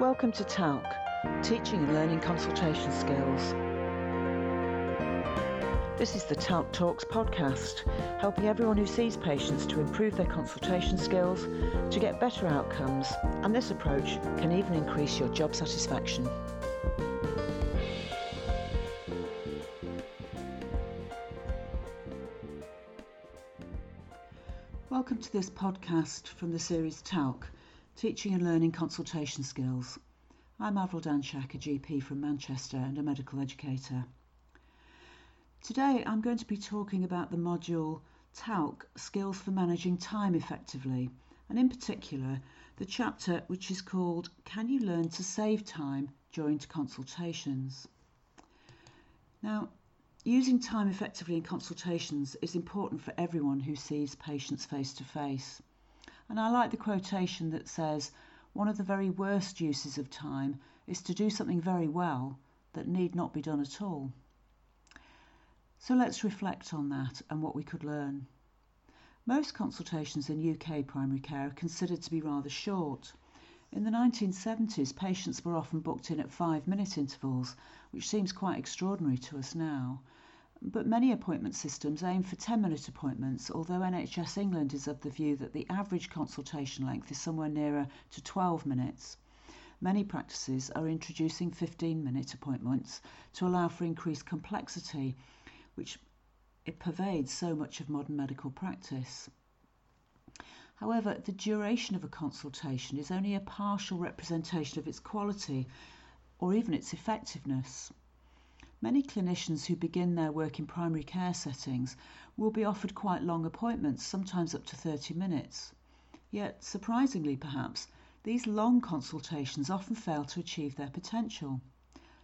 Welcome to TALC, Teaching and Learning Consultation Skills. This is the TALC Talks podcast, helping everyone who sees patients to improve their consultation skills, to get better outcomes, and this approach can even increase your job satisfaction. Welcome to this podcast from the series TALC Teaching and Learning Consultation Skills. I'm Avril Danczak, a GP from Manchester and a medical educator. Today I'm going to be talking about the module TALC Skills for Managing Time Effectively, and in particular the chapter which is called Can You Learn to Save Time During Consultations? Now, using time effectively in consultations is important for everyone who sees patients face to face. And I like the quotation that says, one of the very worst uses of time is to do something very well that need not be done at all. So let's reflect on that and what we could learn. Most consultations in UK primary care are considered to be rather short. In the 1970s, patients were often booked in at five minute intervals, which seems quite extraordinary to us now. But many appointment systems aim for 10 minute appointments, although NHS England is of the view that the average consultation length is somewhere nearer to 12 minutes. Many practices are introducing 15 minute appointments to allow for increased complexity, which it pervades so much of modern medical practice. However, the duration of a consultation is only a partial representation of its quality or even its effectiveness. Many clinicians who begin their work in primary care settings will be offered quite long appointments, sometimes up to 30 minutes. Yet, surprisingly perhaps, these long consultations often fail to achieve their potential.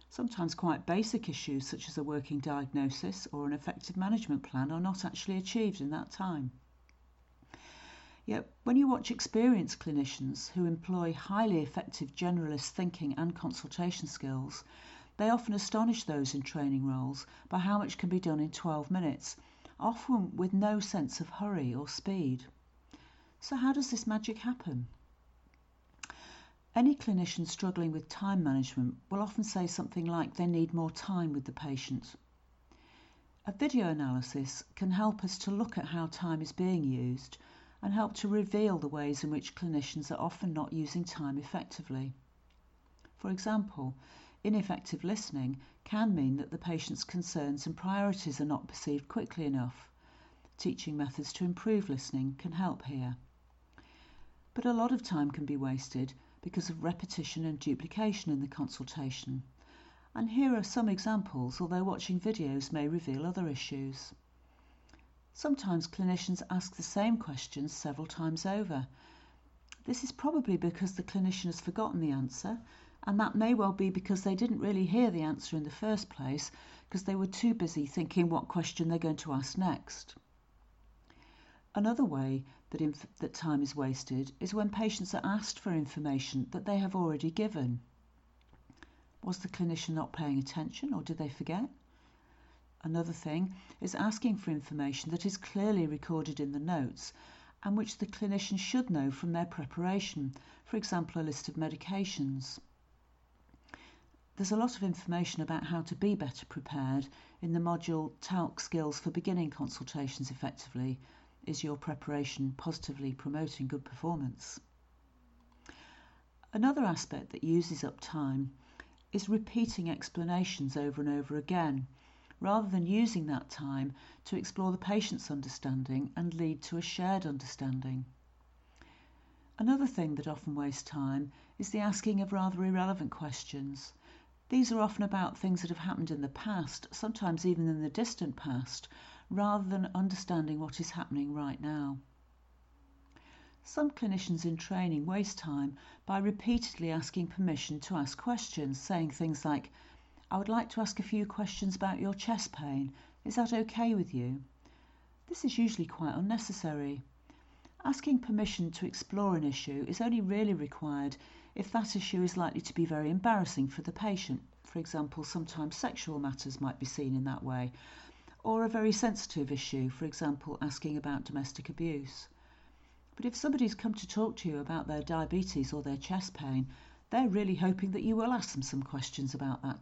Sometimes quite basic issues such as a working diagnosis or an effective management plan are not actually achieved in that time. Yet, when you watch experienced clinicians who employ highly effective generalist thinking and consultation skills, they often astonish those in training roles by how much can be done in 12 minutes, often with no sense of hurry or speed. So, how does this magic happen? Any clinician struggling with time management will often say something like they need more time with the patient. A video analysis can help us to look at how time is being used and help to reveal the ways in which clinicians are often not using time effectively. For example, Ineffective listening can mean that the patient's concerns and priorities are not perceived quickly enough. Teaching methods to improve listening can help here. But a lot of time can be wasted because of repetition and duplication in the consultation. And here are some examples, although watching videos may reveal other issues. Sometimes clinicians ask the same questions several times over. This is probably because the clinician has forgotten the answer and that may well be because they didn't really hear the answer in the first place because they were too busy thinking what question they're going to ask next. Another way that, inf- that time is wasted is when patients are asked for information that they have already given. Was the clinician not paying attention or did they forget? Another thing is asking for information that is clearly recorded in the notes and which the clinician should know from their preparation, for example, a list of medications. There's a lot of information about how to be better prepared in the module TALC Skills for Beginning Consultations Effectively Is Your Preparation Positively Promoting Good Performance? Another aspect that uses up time is repeating explanations over and over again, rather than using that time to explore the patient's understanding and lead to a shared understanding. Another thing that often wastes time is the asking of rather irrelevant questions these are often about things that have happened in the past, sometimes even in the distant past, rather than understanding what is happening right now. Some clinicians in training waste time by repeatedly asking permission to ask questions, saying things like, I would like to ask a few questions about your chest pain. Is that okay with you? This is usually quite unnecessary. Asking permission to explore an issue is only really required if that issue is likely to be very embarrassing for the patient. For example, sometimes sexual matters might be seen in that way, or a very sensitive issue, for example, asking about domestic abuse. But if somebody's come to talk to you about their diabetes or their chest pain, they're really hoping that you will ask them some questions about that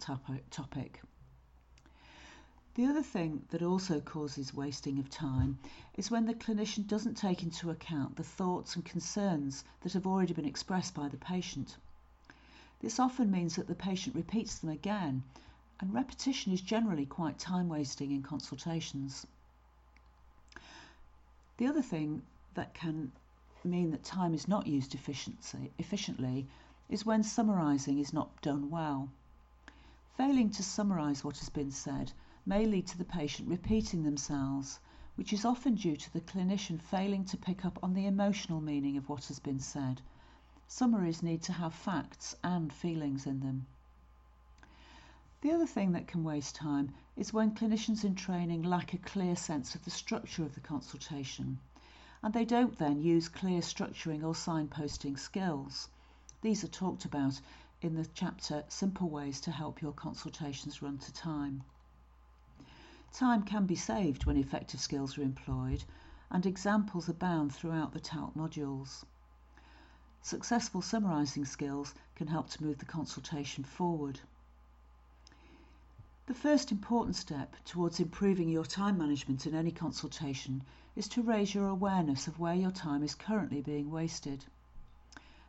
topic. The other thing that also causes wasting of time is when the clinician doesn't take into account the thoughts and concerns that have already been expressed by the patient. This often means that the patient repeats them again, and repetition is generally quite time wasting in consultations. The other thing that can mean that time is not used efficiently is when summarising is not done well. Failing to summarise what has been said may lead to the patient repeating themselves, which is often due to the clinician failing to pick up on the emotional meaning of what has been said. Summaries need to have facts and feelings in them. The other thing that can waste time is when clinicians in training lack a clear sense of the structure of the consultation, and they don't then use clear structuring or signposting skills. These are talked about in the chapter Simple Ways to Help Your Consultations Run to Time. Time can be saved when effective skills are employed, and examples abound throughout the TALC modules. Successful summarising skills can help to move the consultation forward. The first important step towards improving your time management in any consultation is to raise your awareness of where your time is currently being wasted.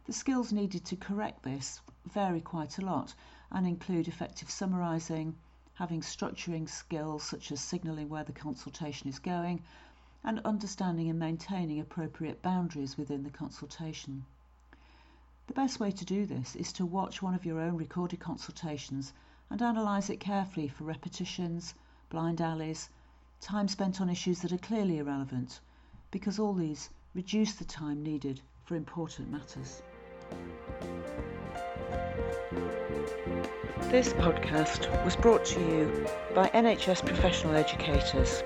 The skills needed to correct this vary quite a lot and include effective summarising, having structuring skills such as signalling where the consultation is going, and understanding and maintaining appropriate boundaries within the consultation. The best way to do this is to watch one of your own recorded consultations and analyse it carefully for repetitions, blind alleys, time spent on issues that are clearly irrelevant, because all these reduce the time needed for important matters. This podcast was brought to you by NHS professional educators,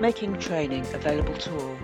making training available to all.